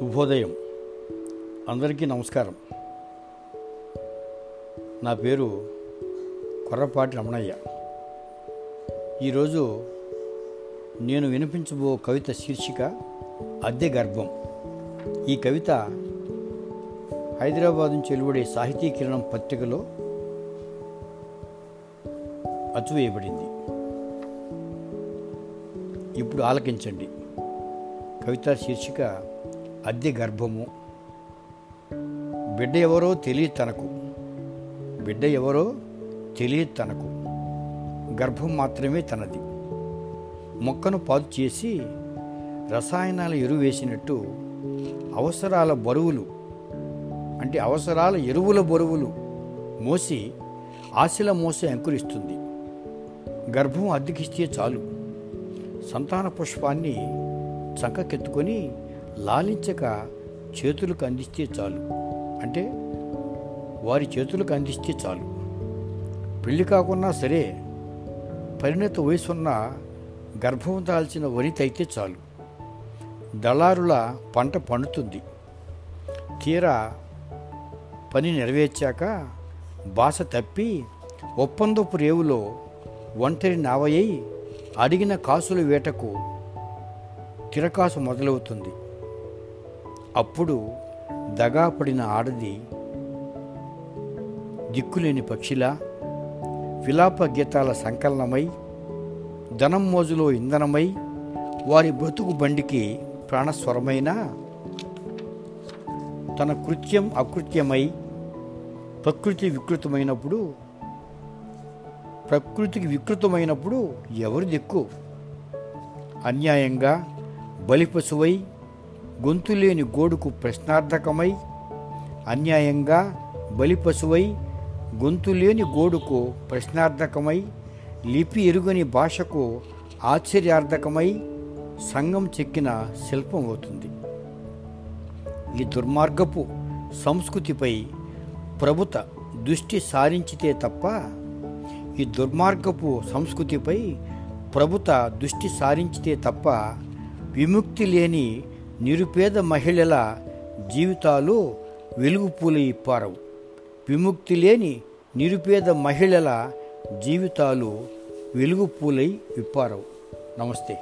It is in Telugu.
శుభోదయం. అందరికీ నమస్కారం. నా పేరు కొర్రపాటి రమణయ్య. ఈరోజు నేను వినిపించబో కవిత శీర్షిక అద్దె గర్భం. ఈ కవిత హైదరాబాద్ నుంచి వెలువడే సాహితీ కిరణం పత్రికలో అచ్చువేయబడింది ఇప్పుడు ఆలకించండి. కవిత శీర్షిక అద్దె గర్భము. బిడ్డ ఎవరో తెలియదు తనకు. బిడ్డ ఎవరో తెలియదు తనకు. గర్భం మాత్రమే తనది. మొక్కను పాదు చేసి రసాయనాల ఎరువు వేసినట్టు అవసరాల బరువులు అంటే అవసరాల ఎరువుల బరువులు మోసి ఆశల మోసే అంకురిస్తుంది. గర్భం అద్దెకిస్తే చాలు. సంతాన పుష్పాన్ని చంకకెత్తుకొని లాలించక చేతులకు అందిస్తే చాలు. అంటే వారి చేతులకు అందిస్తే చాలు. పెళ్ళి కాకున్నా సరే పరిణత వయసున్న గర్భం దాల్చిన వనిత అయితే చాలు. దళారుల పంట పండుతుంది. తీరా పని నెరవేర్చాక బాస తప్పి ఒప్పందపు రేవులో ఒంటరి నావయ్యి అడిగిన కాసుల వేటకు తిరకాసు మొదలవుతుంది. అప్పుడు దగాపడిన ఆడది దిక్కులేని పక్షిలా విలాప గీతాల సంకలనమై ధనం మోజులో ఇంధనమై వారి బ్రతుకు బండికి ప్రాణస్వరమైన తన కృత్యం అకృత్యమై ప్రకృతి వికృతమైనప్పుడు ప్రకృతికి వికృతమైనప్పుడు ఎవరు దిక్కు? అన్యాయంగా బలిపశువై గొంతులేని గోడుకు ప్రశ్నార్థకమై అన్యాయంగా బలిపశువై గొంతులేని గోడుకు ప్రశ్నార్థకమై లిపి ఎరుగని భాషకు ఆశ్చర్యార్థకమై సంఘం చెక్కిన శిల్పం అవుతుంది. ఈ దుర్మార్గపు సంస్కృతిపై ప్రభుత దృష్టి సారించితే తప్ప ఈ దుర్మార్గపు సంస్కృతిపై ప్రభుత దృష్టి సారించితే తప్ప విముక్తి లేని నిరుపేద మహిళల జీవితాలు వెలుగు పూలై విముక్తి లేని నిరుపేద మహిళల జీవితాలు వెలుగు పూలై విప్పారవు. నమస్తే.